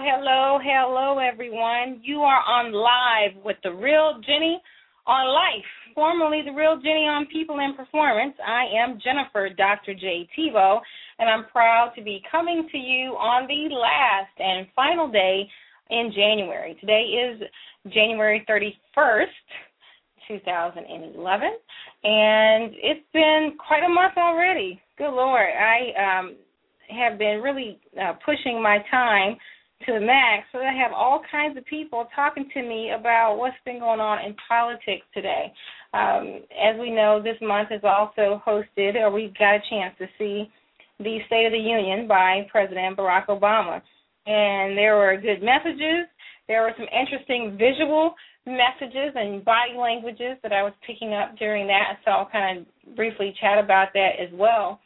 Hello, hello, everyone. You are on live with the real Jenny on Life, formerly the real Jenny on People and Performance. I am Jennifer Dr. J. Thibeaux, and I'm proud to be coming to you on the last and final day in January. Today is January 31st, 2011, and it's been quite a month already. Good Lord, I um, have been really uh, pushing my time to the max. So I have all kinds of people talking to me about what's been going on in politics today. Um, as we know, this month is also hosted, or we got a chance to see the State of the Union by President Barack Obama. And there were good messages. There were some interesting visual messages and body languages that I was picking up during that, so I'll kind of briefly chat about that as well.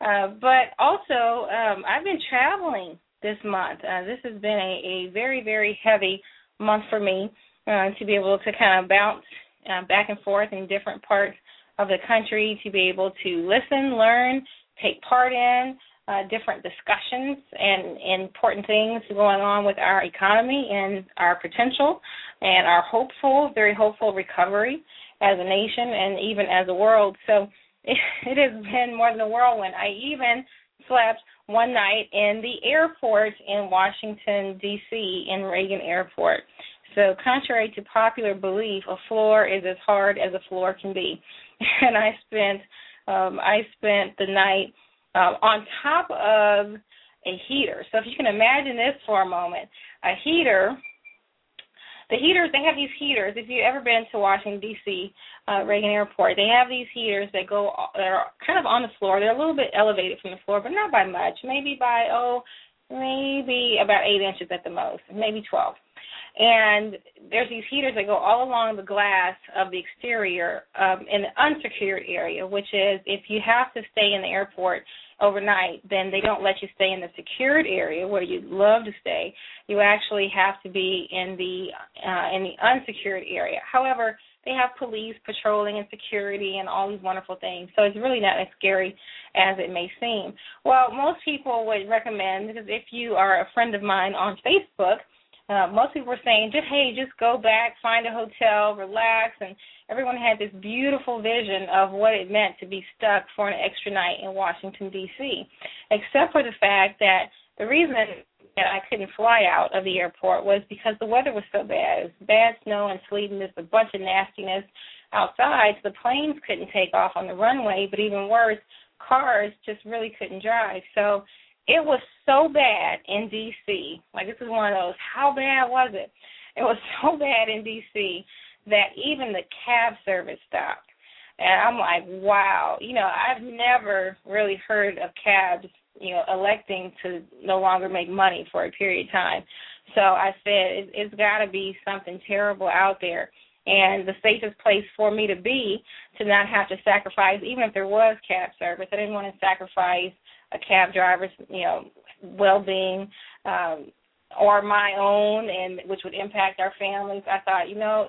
Uh, but also, um, I've been traveling this month. Uh, this has been a, a very, very heavy month for me uh, to be able to kind of bounce uh, back and forth in different parts of the country, to be able to listen, learn, take part in uh, different discussions and important things going on with our economy and our potential and our hopeful, very hopeful recovery as a nation and even as a world. So it, it has been more than a whirlwind. I even slept one night in the airport in Washington, D.C., in Reagan Airport. So, contrary to popular belief, a floor is as hard as a floor can be. And I spent um, I spent the night um, on top of a heater. So, if you can imagine this for a moment, a heater the heaters they have these heaters. If you've ever been to washington dc uh, reagan airport they have these heaters that go that are kind of on the floor. They're a little bit elevated from the floor but not by much. Maybe by oh maybe about eight inches at the most maybe twelve. And there's these heaters that go all along the glass of the exterior um, in the unsecured area, which is if you have to stay in the airport overnight, then they don't let you stay in the secured area where you'd love to stay. You actually have to be in the uh, in the unsecured area. However, they have police patrolling and security and all these wonderful things. So it's really not as scary as it may seem. Well, most people would recommend because if you are a friend of mine on Facebook, uh, most people were saying, just hey, just go back, find a hotel, relax, and everyone had this beautiful vision of what it meant to be stuck for an extra night in Washington D.C. Except for the fact that the reason that I couldn't fly out of the airport was because the weather was so bad. It was bad snow and sleet and just a bunch of nastiness outside. So the planes couldn't take off on the runway, but even worse, cars just really couldn't drive. So it was so bad in DC. Like this is one of those. How bad was it? It was so bad in DC that even the cab service stopped. And I'm like, wow. You know, I've never really heard of cabs, you know, electing to no longer make money for a period of time. So I said, it, it's got to be something terrible out there. And the safest place for me to be to not have to sacrifice, even if there was cab service, I didn't want to sacrifice a cab driver's, you know, well-being um, or my own, and which would impact our families. I thought, you know,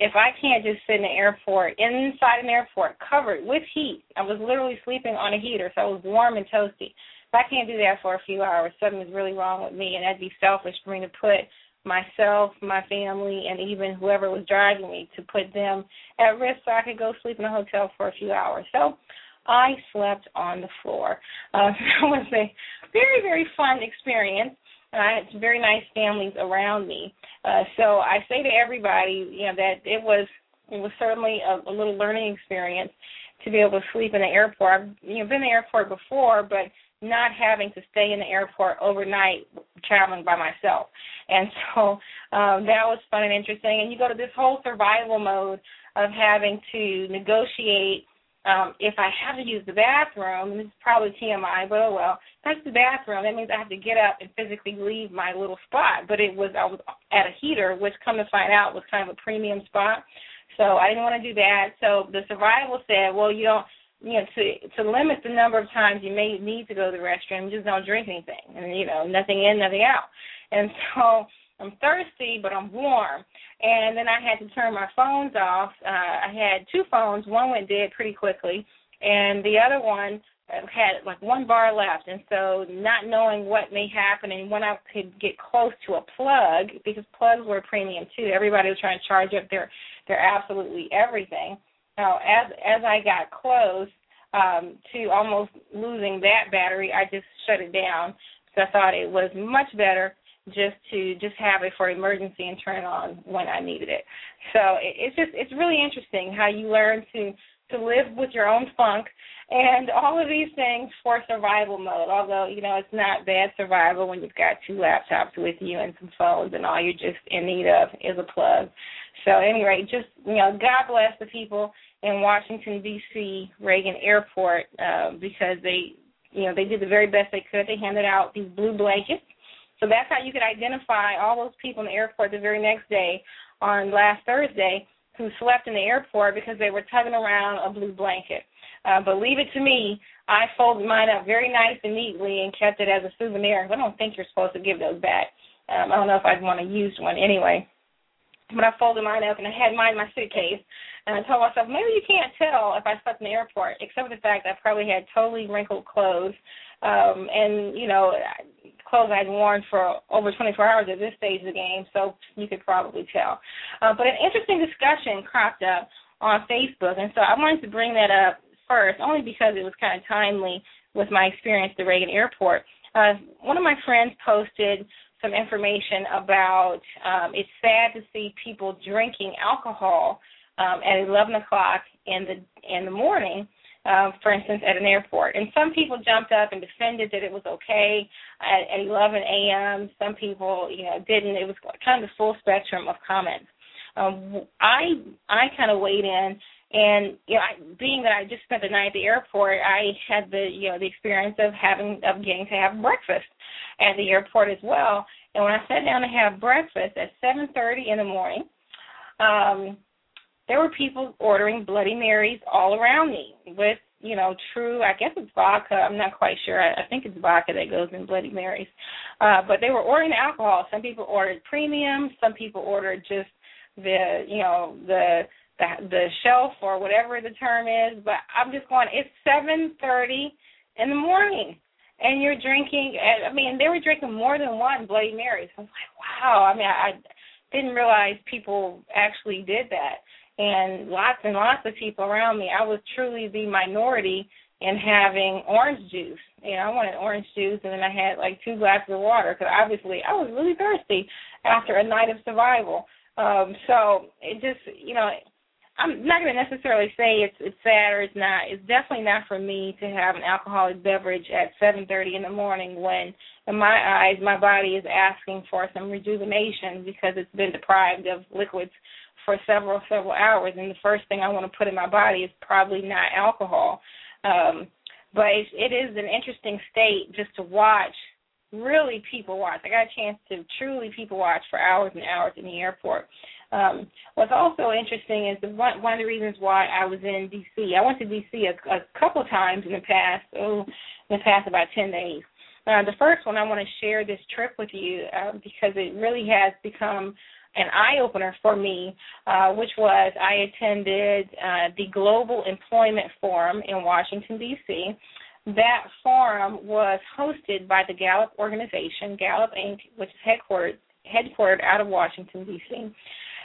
if I can't just sit in the airport, inside an airport, covered with heat, I was literally sleeping on a heater, so I was warm and toasty. If I can't do that for a few hours, something is really wrong with me, and that'd be selfish for me to put myself, my family, and even whoever was driving me to put them at risk so I could go sleep in a hotel for a few hours. So I slept on the floor. Uh, it was a very, very fun experience. And I had some very nice families around me. Uh, so I say to everybody, you know, that it was it was certainly a, a little learning experience to be able to sleep in the airport. I've you know been in the airport before, but not having to stay in the airport overnight traveling by myself. And so um, that was fun and interesting. And you go to this whole survival mode of having to negotiate um, if I have to use the bathroom, this is probably TMI, but oh well. Use the bathroom, that means I have to get up and physically leave my little spot. But it was I was at a heater, which come to find out was kind of a premium spot. So I didn't want to do that. So the survival said, well, you don't, you know, to to limit the number of times you may need to go to the restroom, just don't drink anything, and you know, nothing in, nothing out. And so I'm thirsty, but I'm warm. And then I had to turn my phones off. Uh, I had two phones. One went dead pretty quickly, and the other one uh, had like one bar left. And so, not knowing what may happen and when I could get close to a plug, because plugs were premium too. Everybody was trying to charge up their their absolutely everything. Now, as as I got close um, to almost losing that battery, I just shut it down. So I thought it was much better just to just have it for emergency and turn it on when I needed it. So it, it's just it's really interesting how you learn to to live with your own funk and all of these things for survival mode. Although you know it's not bad survival when you've got two laptops with you and some phones and all you're just in need of is a plug. So anyway, just you know, God bless the people in Washington D.C. Reagan Airport uh, because they you know they did the very best they could. They handed out these blue blankets so that's how you could identify all those people in the airport the very next day on last Thursday who slept in the airport because they were tugging around a blue blanket. Uh, but it to me, I folded mine up very nice and neatly and kept it as a souvenir. I don't think you're supposed to give those back. Um, I don't know if I'd want to use one anyway. But I folded mine up and I had mine in my suitcase. And I told myself, maybe you can't tell if I slept in the airport, except for the fact that I probably had totally wrinkled clothes. Um, and, you know, clothes I'd worn for over 24 hours at this stage of the game, so you could probably tell. Uh, but an interesting discussion cropped up on Facebook, and so I wanted to bring that up first, only because it was kind of timely with my experience at the Reagan Airport. Uh, one of my friends posted some information about um, it's sad to see people drinking alcohol um, at 11 o'clock in the in the morning uh, for instance, at an airport. And some people jumped up and defended that it was okay at, at 11 a.m. Some people, you know, didn't. It was kind of the full spectrum of comments. Um, I I kind of weighed in, and you know, I, being that I just spent the night at the airport, I had the you know the experience of having of getting to have breakfast at the airport as well. And when I sat down to have breakfast at 7:30 in the morning, um, there were people ordering Bloody Marys all around me with, you know, true, I guess it's vodka. I'm not quite sure. I, I think it's vodka that goes in Bloody Marys. Uh, but they were ordering alcohol. Some people ordered premium. Some people ordered just the, you know, the the the shelf or whatever the term is. But I'm just going. It's 7:30 in the morning and you're drinking I mean they were drinking more than one Bloody Marys. I was like, wow. I mean I, I didn't realize people actually did that and lots and lots of people around me. I was truly the minority in having orange juice. You know, I wanted orange juice, and then I had like two glasses of water because obviously I was really thirsty after a night of survival. Um, so it just, you know, I'm not going to necessarily say it's it's sad or it's not. It's definitely not for me to have an alcoholic beverage at 7:30 in the morning when, in my eyes, my body is asking for some rejuvenation because it's been deprived of liquids for several several hours and the first thing I want to put in my body is probably not alcohol. Um but it, it is an interesting state just to watch really people watch. I got a chance to truly people watch for hours and hours in the airport. Um, what's also interesting is the, one, one of the reasons why I was in D.C. I went to D.C. a, a couple times in the past, oh, in the past about 10 days. Uh, the first one, I want to share this trip with you uh, because it really has become an eye opener for me, uh, which was I attended uh, the Global Employment Forum in Washington, D.C. That forum was hosted by the Gallup organization, Gallup Inc., which is headquartered, headquartered out of Washington, D.C.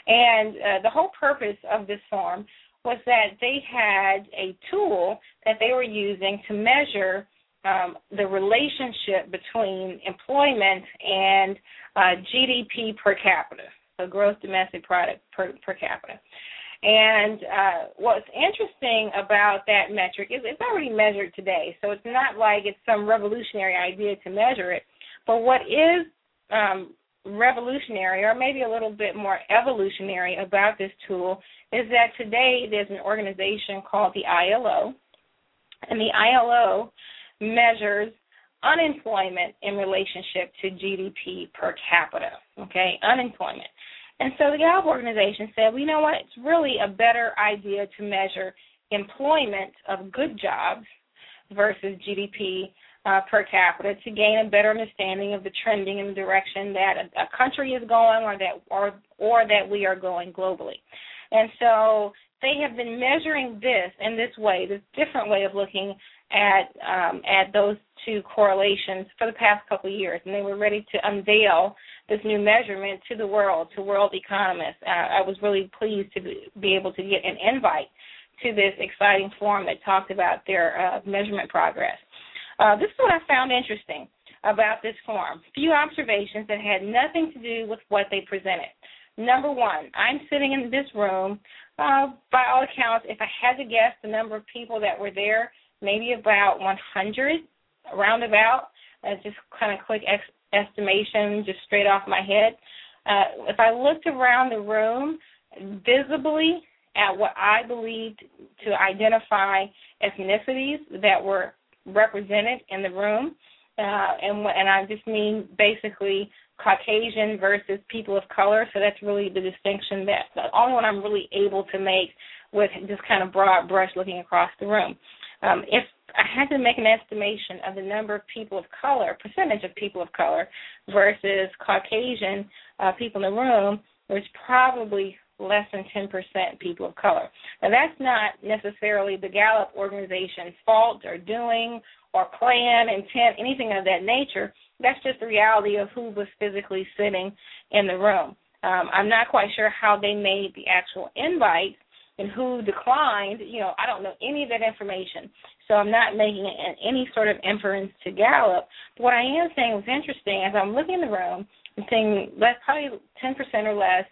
And uh, the whole purpose of this forum was that they had a tool that they were using to measure um, the relationship between employment and uh, GDP per capita so gross domestic product per, per capita. And uh, what's interesting about that metric is it's already measured today, so it's not like it's some revolutionary idea to measure it. But what is um, revolutionary or maybe a little bit more evolutionary about this tool is that today there's an organization called the ILO, and the ILO measures unemployment in relationship to GDP per capita. Okay, unemployment. And so the Gallup organization said, well, you know what? It's really a better idea to measure employment of good jobs versus GDP uh, per capita to gain a better understanding of the trending and the direction that a, a country is going or that or or that we are going globally. And so they have been measuring this in this way, this different way of looking at um, at those two correlations for the past couple of years, and they were ready to unveil this new measurement to the world, to world economists. I was really pleased to be able to get an invite to this exciting forum that talked about their uh, measurement progress. Uh, this is what I found interesting about this forum. Few observations that had nothing to do with what they presented. Number one, I'm sitting in this room. Uh, by all accounts, if I had to guess the number of people that were there, maybe about 100, roundabout. Uh, just kind of quick ex- estimation, just straight off my head. Uh, if I looked around the room, visibly at what I believed to identify ethnicities that were represented in the room, uh, and and I just mean basically Caucasian versus people of color. So that's really the distinction that the only one I'm really able to make with just kind of broad brush looking across the room. Um, if I had to make an estimation of the number of people of color, percentage of people of color versus Caucasian uh, people in the room, there's probably less than 10% people of color. Now, that's not necessarily the Gallup organization's fault or doing or plan, intent, anything of that nature. That's just the reality of who was physically sitting in the room. Um, I'm not quite sure how they made the actual invite and who declined. You know, I don't know any of that information, so I'm not making any sort of inference to Gallup. But what I am saying was interesting as I'm looking in the room and seeing less, probably 10% or less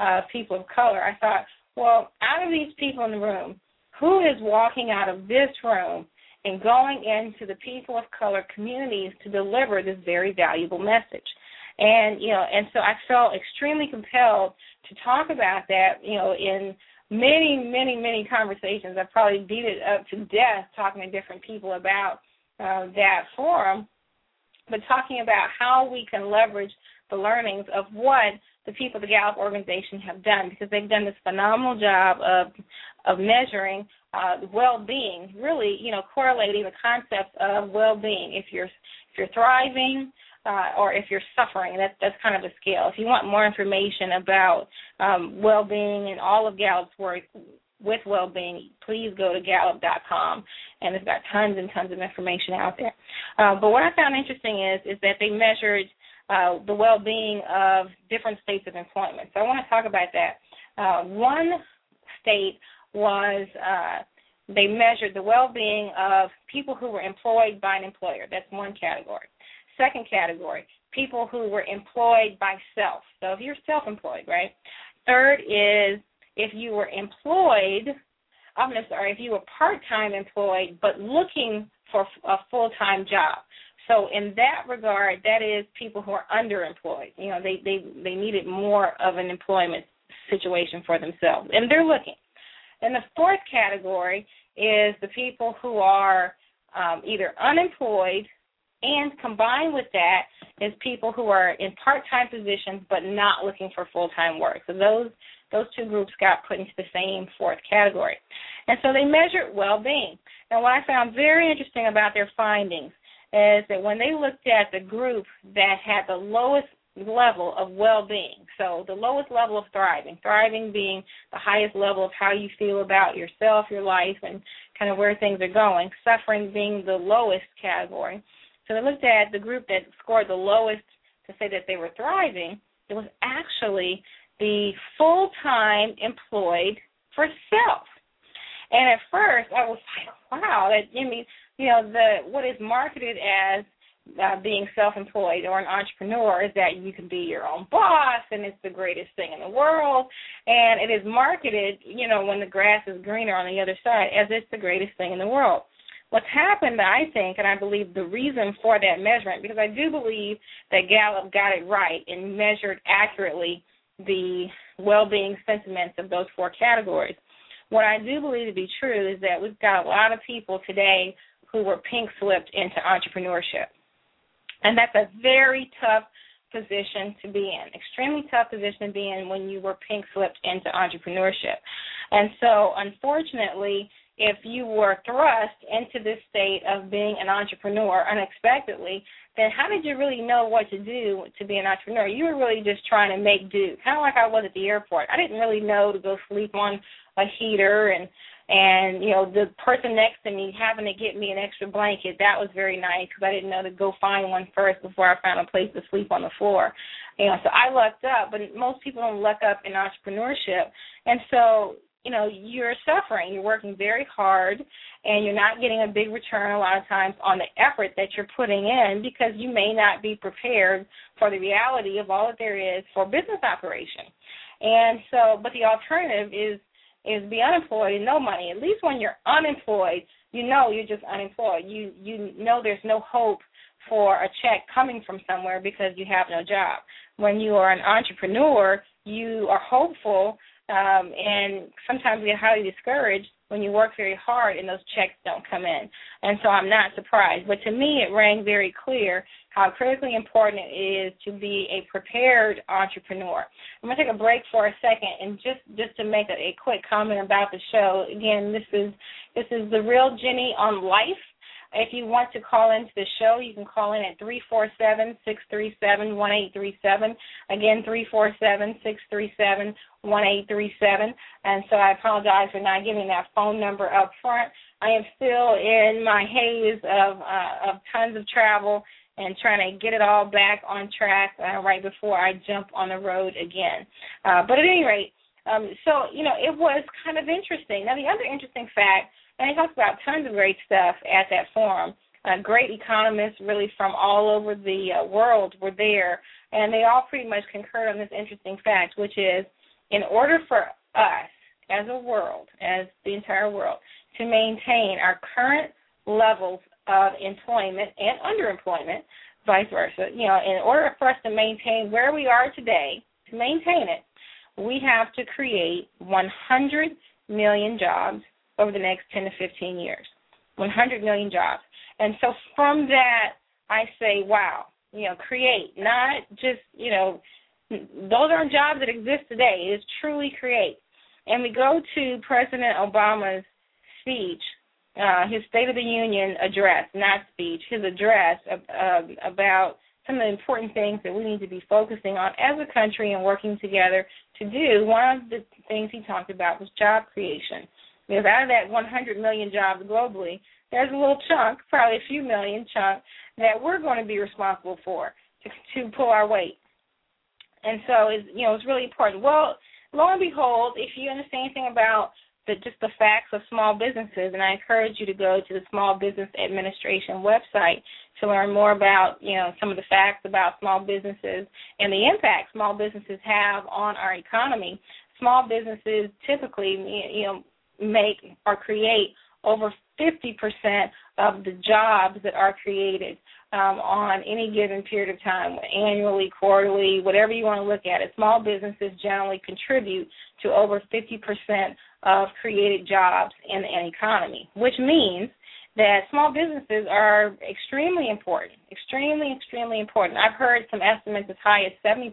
uh, people of color, I thought, well, out of these people in the room, who is walking out of this room and going into the people of color communities to deliver this very valuable message? And you know, and so I felt extremely compelled to talk about that, you know, in many, many, many conversations. I've probably beat it up to death talking to different people about uh, that forum, but talking about how we can leverage the learnings of what the people of the Gallup organization have done because they've done this phenomenal job of of measuring uh, well-being, really, you know, correlating the concepts of well-being. If you're if you're thriving, uh, or if you're suffering. That's that's kind of a scale. If you want more information about um, well-being and all of Gallup's work with well-being, please go to Gallup.com, and it's got tons and tons of information out there. Uh, but what I found interesting is is that they measured uh, the well-being of different states of employment. So I want to talk about that. Uh, one state was uh, they measured the well-being of people who were employed by an employer. That's one category. Second category, people who were employed by self. So if you're self-employed, right? Third is if you were employed, I'm sorry, if you were part-time employed but looking for a full-time job. So in that regard, that is people who are underemployed. You know, they they they needed more of an employment situation for themselves, and they're looking. And the fourth category is the people who are um, either unemployed, and combined with that is people who are in part-time positions but not looking for full-time work. So those those two groups got put into the same fourth category. And so they measured well-being. And what I found very interesting about their findings is that when they looked at the group that had the lowest level of well-being, so the lowest level of thriving, thriving being the highest level of how you feel about yourself, your life, and kind of where things are going, suffering being the lowest category. So they looked at the group that scored the lowest to say that they were thriving. It was actually the full-time employed for self. And at first, I was like, "Wow, that I mean, you know the what is marketed as uh, being self-employed or an entrepreneur is that you can be your own boss and it's the greatest thing in the world and it is marketed you know when the grass is greener on the other side as it's the greatest thing in the world what's happened, I think, and I believe the reason for that measurement, because I do believe that Gallup got it right and measured accurately the well-being sentiments of those four categories. What I do believe to be true is that we've got a lot of people today who were pink slipped into entrepreneurship. And that's a very tough position to be in, extremely tough position to be in when you were pink slipped into entrepreneurship. And so, unfortunately, if you were thrust into this state of being an entrepreneur unexpectedly, then how did you really know what to do to be an entrepreneur? You were really just trying to make do, kind of like I was at the airport. I didn't really know to go sleep on a heater and and you know the person next to me having to get me an extra blanket that was very nice because I didn't know to go find one first before I found a place to sleep on the floor. You know, so I lucked up, but most people don't luck up in entrepreneurship, and so you know you're suffering you're working very hard and you're not getting a big return a lot of times on the effort that you're putting in because you may not be prepared for the reality of all that there is for business operation. And so but the alternative is is be unemployed and no money. At least when you're unemployed you know you're just unemployed. You you know there's no hope for a check coming from somewhere because you have no job. When you are an entrepreneur you are hopeful um, and sometimes we get highly discouraged when you work very hard and those checks don't come in. And so I'm not surprised. But to me, it rang very clear how critically important it is to be a prepared entrepreneur. I'm going to take a break for a second and just just to make a, a quick comment about the show. Again, this is this is the real Jenny on life if you want to call into the show, you can call in at three four seven six three seven one eight three seven. Again, three four seven six three seven one eight three seven. And so I apologize for not giving that phone number up front. I am still in my haze of uh, of tons of travel and trying to get it all back on track uh, right before I jump on the road again. Uh, but at any rate, um, so you know, it was kind of interesting. Now, the other interesting fact and he talks about tons of great stuff at that forum. Uh, great economists, really from all over the uh, world, were there, and they all pretty much concurred on this interesting fact, which is, in order for us as a world, as the entire world, to maintain our current levels of employment and underemployment, vice versa, you know, in order for us to maintain where we are today, to maintain it, we have to create 100 million jobs over the next 10 to 15 years. 100 million jobs. And so from that, I say, wow, you know, create, not just, you know, those aren't jobs that exist today. It is truly create. And we go to President Obama's speech, uh, his State of the Union address, not speech, his address uh, about some of the important things that we need to be focusing on as a country and working together to do. One of the things he talked about was job creation. Because out of that 100 million jobs globally, there's a little chunk, probably a few million chunk, that we're going to be responsible for to, to pull our weight. And so, it's, you know, it's really important. Well, lo and behold, if you understand anything about the, just the facts of small businesses, and I encourage you to go to the Small Business Administration website to learn more about, you know, some of the facts about small businesses and the impact small businesses have on our economy. Small businesses typically, you know, make or create over 50% of the jobs that are created um, on any given period of time, annually, quarterly, whatever you want to look at it. Small businesses generally contribute to over 50% of created jobs in an economy, which means that small businesses are extremely important, extremely, extremely important. I've heard some estimates as high as 70%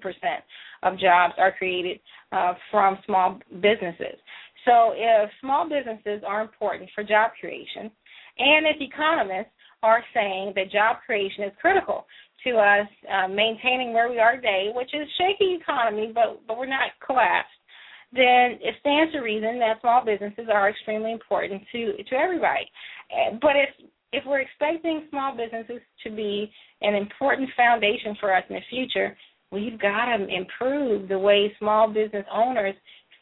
of jobs are created uh, from small businesses. So if small businesses are important for job creation, and if economists are saying that job creation is critical to us uh, maintaining where we are today, which is shaky economy, but but we're not collapsed, then it stands to reason that small businesses are extremely important to to everybody. Uh, but if if we're expecting small businesses to be an important foundation for us in the future, we've got to improve the way small business owners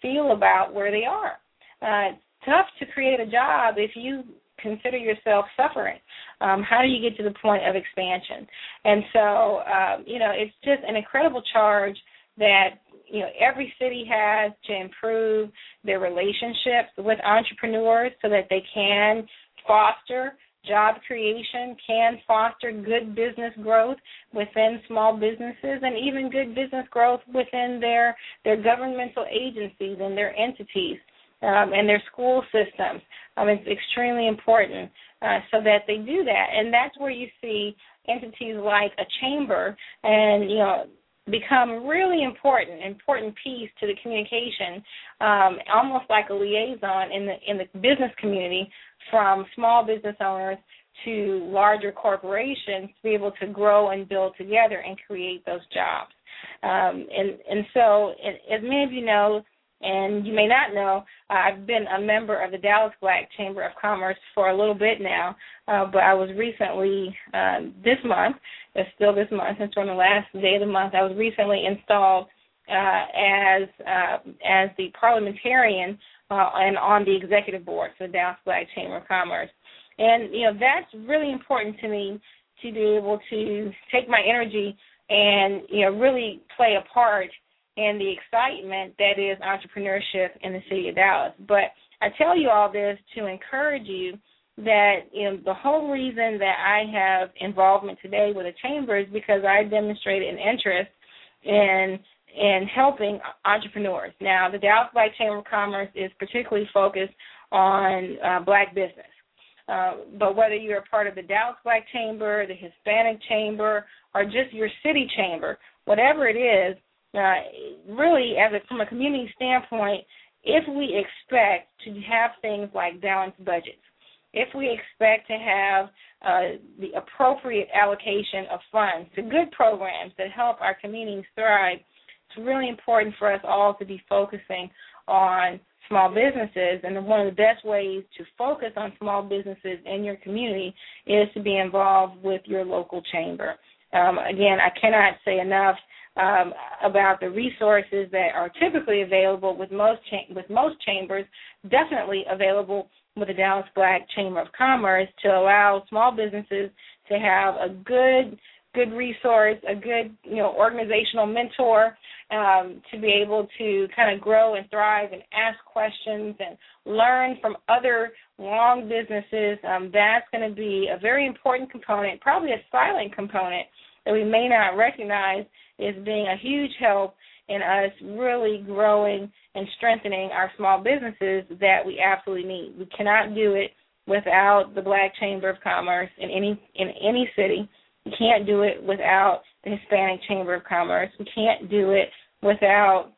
feel about where they are. Uh, it's tough to create a job if you consider yourself suffering. Um, how do you get to the point of expansion? And so, um, you know, it's just an incredible charge that you know every city has to improve their relationships with entrepreneurs so that they can foster job creation, can foster good business growth within small businesses and even good business growth within their their governmental agencies and their entities um, and their school systems. Um, it's extremely important uh, so that they do that, and that's where you see entities like a chamber and you know become really important, important piece to the communication, um, almost like a liaison in the in the business community from small business owners to larger corporations to be able to grow and build together and create those jobs. Um, and and so, as many of you know, and you may not know, uh, I've been a member of the Dallas Black Chamber of Commerce for a little bit now, uh, but I was recently, uh, this month, it's still this month, since on the last day of the month, I was recently installed uh, as uh, as the parliamentarian uh, and on the executive board for Dallas Black Chamber of Commerce. And, you know, that's really important to me to be able to take my energy and, you know, really play a part – in the excitement that is entrepreneurship in the city of Dallas. But I tell you all this to encourage you that you know the whole reason that I have involvement today with the chamber is because I demonstrated an interest in in helping entrepreneurs. Now, the Dallas Black Chamber of Commerce is particularly focused on uh, black business. Uh, but whether you're a part of the Dallas Black Chamber, the Hispanic Chamber, or just your city chamber, whatever it is, uh, really, as a, from a community standpoint, if we expect to have things like balanced budgets, if we expect to have uh, the appropriate allocation of funds to good programs that help our communities thrive, it's really important for us all to be focusing on small businesses. And one of the best ways to focus on small businesses in your community is to be involved with your local chamber. Um, again, I cannot say enough um, about the resources that are typically available with most cha- with most chambers, definitely available with the Dallas Black Chamber of Commerce to allow small businesses to have a good good resource, a good you know organizational mentor um, to be able to kind of grow and thrive and ask questions and learn from other long businesses. Um, that's going to be a very important component, probably a silent component that we may not recognize is being a huge help in us really growing and strengthening our small businesses that we absolutely need. We cannot do it without the Black Chamber of Commerce in any in any city. We can't do it without the Hispanic Chamber of Commerce. We can't do it without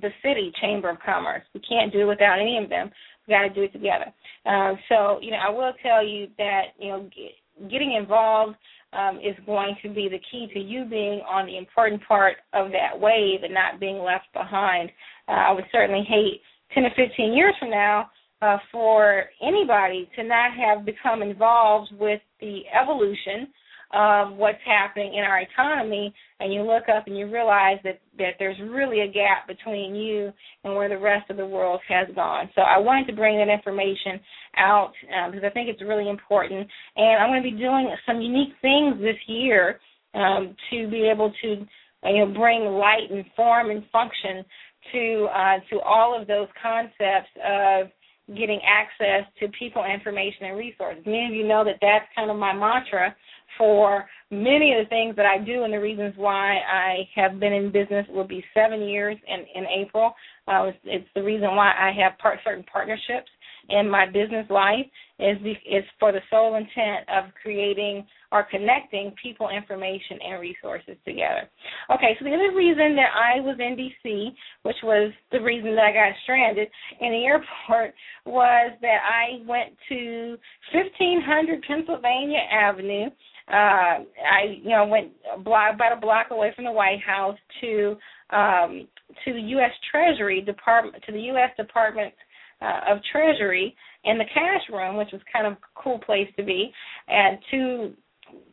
the city Chamber of Commerce. We can't do it without any of them. We got to do it together. Um, so, you know, I will tell you that you know, get, getting involved um, is going to be the key to you being on the important part of that wave and not being left behind. Uh, I would certainly hate 10 or 15 years from now uh, for anybody to not have become involved with the evolution of what's happening in our economy and you look up and you realize that that there's really a gap between you and where the rest of the world has gone. So I wanted to bring that information out um, because I think it's really important. And I'm going to be doing some unique things this year um, to be able to you know bring light and form and function to uh, to all of those concepts of getting access to people, information, and resources. Many of you know that that's kind of my mantra for many of the things that I do and the reasons why I have been in business will be seven years in, in April. Uh, it's, it's the reason why I have part, certain partnerships in my business life is be, is for the sole intent of creating or connecting people, information, and resources together. Okay, so the other reason that I was in DC, which was the reason that I got stranded in the airport, was that I went to 1500 Pennsylvania Avenue uh, I you know went block, about a block away from the White House to um, to the U.S. Treasury Department to the U.S. Department uh, of Treasury in the cash room, which was kind of a cool place to be, and to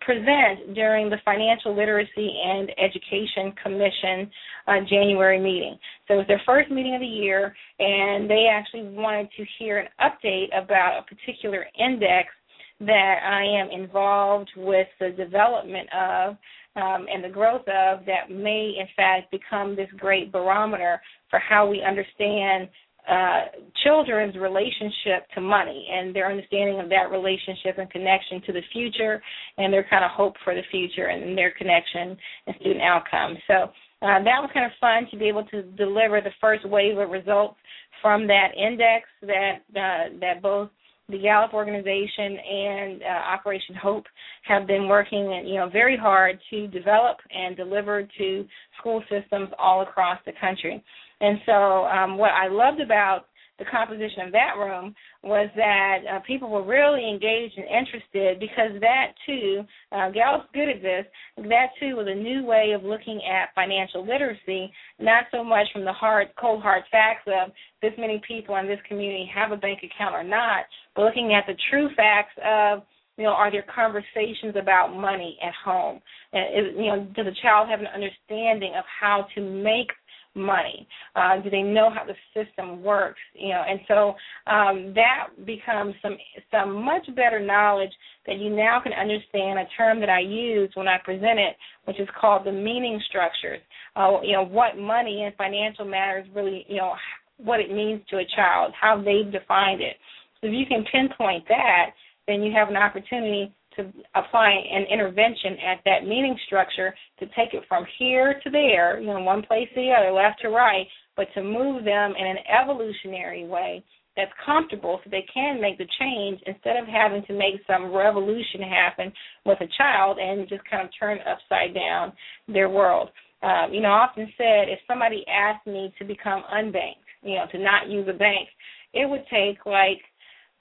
present during the Financial Literacy and Education Commission uh, January meeting. So it was their first meeting of the year, and they actually wanted to hear an update about a particular index that I am involved with the development of um, and the growth of that may, in fact, become this great barometer for how we understand uh, children's relationship to money and their understanding of that relationship and connection to the future and their kind of hope for the future and their connection and student outcomes. So uh, that was kind of fun to be able to deliver the first wave of results from that index that uh, that both the Gallup organization and uh, Operation Hope have been working, you know, very hard to develop and deliver to school systems all across the country. And so, um, what I loved about the composition of that room was that uh, people were really engaged and interested because that too, uh, Gallup's good at this, that too was a new way of looking at financial literacy, not so much from the hard, cold hard facts of this many people in this community have a bank account or not, but looking at the true facts of you know, are there conversations about money at home? And is, you know, does a child have an understanding of how to make money? Uh, do they know how the system works? You know, and so um, that becomes some some much better knowledge that you now can understand a term that I use when I present it, which is called the meaning structures. Uh, you know, what money and financial matters really, you know, what it means to a child, how they've defined it. So if you can pinpoint that, then you have an opportunity to apply an intervention at that meaning structure to take it from here to there, you know, one place to the other, left to right, but to move them in an evolutionary way that's comfortable so they can make the change instead of having to make some revolution happen with a child and just kind of turn upside down their world. Um, you know, I often said if somebody asked me to become unbanked, you know, to not use a bank, it would take like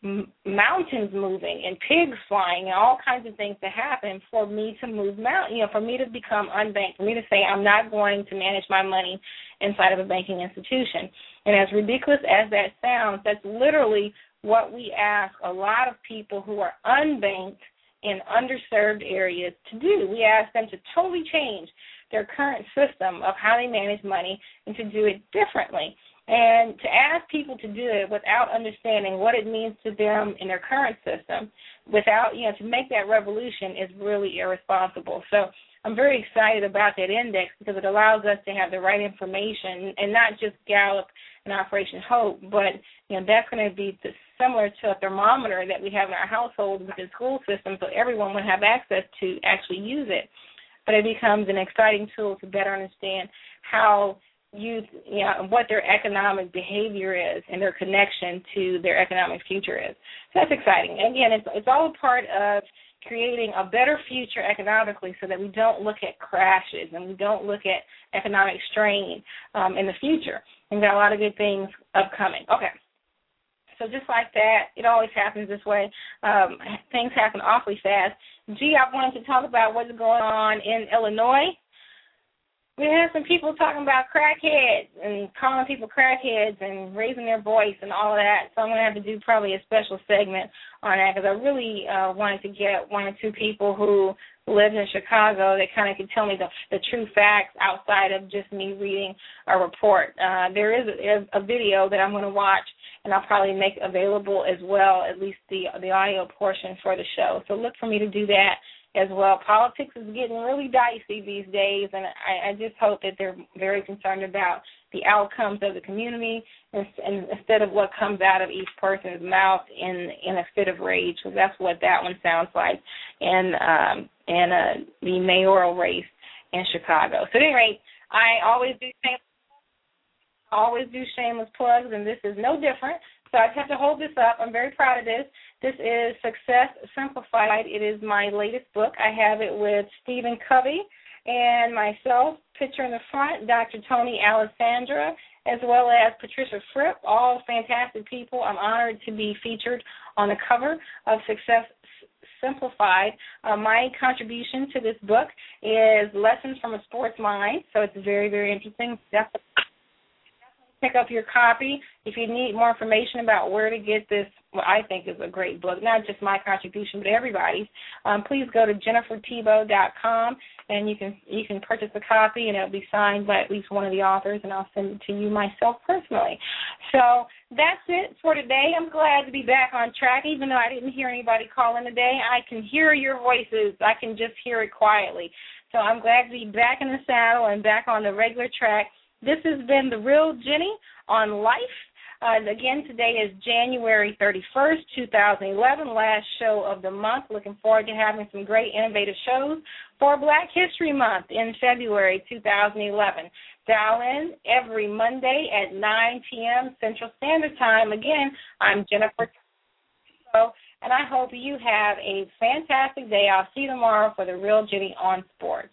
mountains moving and pigs flying and all kinds of things to happen for me to move mountain you know for me to become unbanked for me to say i'm not going to manage my money inside of a banking institution. And as ridiculous as that sounds that's literally what we ask a lot of people who are unbanked in underserved areas to do. We ask them to totally change their current system of how they manage money and to do it differently and to ask people to do it without understanding what it means to them in their current system, without, you know, to make that revolution is really irresponsible. So I'm very excited about that index because it allows us to have the right information and not just Gallup and Operation Hope, but you know that's going to be similar to a thermometer that we have in our households within school systems, so everyone would have access to actually use it. But it becomes an exciting tool to better understand how youth, you know, what their economic behavior is and their connection to their economic future is. So that's exciting. And again, it's it's all a part of creating a better future economically so that we don't look at crashes and we don't look at economic strain um, in the future. We've got a lot of good things upcoming. Okay. So just like that, it always happens this way. Um, things happen awfully fast. Gee, I wanted to talk about what's going on in Illinois we had some people talking about crackheads and calling people crackheads and raising their voice and all of that. So I'm to have to do probably a special segment on that because I really uh, wanted to get one or two people who lived in Chicago that kind of could tell me the the true facts outside of just me reading a report. Uh, there is a, a video that I'm to watch and I'll probably make available as well, at least the the audio portion for the show. So look for me to do that as well. Politics is getting really dicey these days, and I, I just hope that they're very concerned about the outcomes of the community and, and instead of what comes out of each person's mouth in in a fit of rage, because that's what that one sounds like, and um, and uh, the mayoral race in Chicago. So at any rate, I always do shameless, always do shameless plugs, and this is no different. So I have to hold this up. I'm very proud of this. This is Success Simplified. It is my latest book. I have it with Stephen Covey and myself, picture in the front, Dr. Tony Alessandra, as well as Patricia Fripp, all fantastic people. I'm honored to be featured on the cover of Success Simplified. Uh, my contribution to this book is Lessons from a Sports Mind, so it's very, very interesting. Definitely pick up your copy. If you need more information about where to get this, what I think is a great book, not just my contribution, but everybody's, um, please go to jenniferthibeaux.com and you can you can purchase a copy and it'll be signed by at least one of the authors and I'll send it to you myself personally. So that's it for today. I'm glad to be back on track, even though I didn't hear anybody call in today. I can hear your voices. I can just hear it quietly. So I'm glad to be back in the saddle and back on the regular track this has been the real Jenny on life. Uh, again, today is January 31st, 2011, last show of the month. Looking forward to having some great innovative shows for Black History Month in February 2011. Dial in every Monday at 9 p.m. Central Standard Time. Again, I'm Jennifer. And I hope you have a fantastic day. I'll see you tomorrow for the Real Jenny on Sports.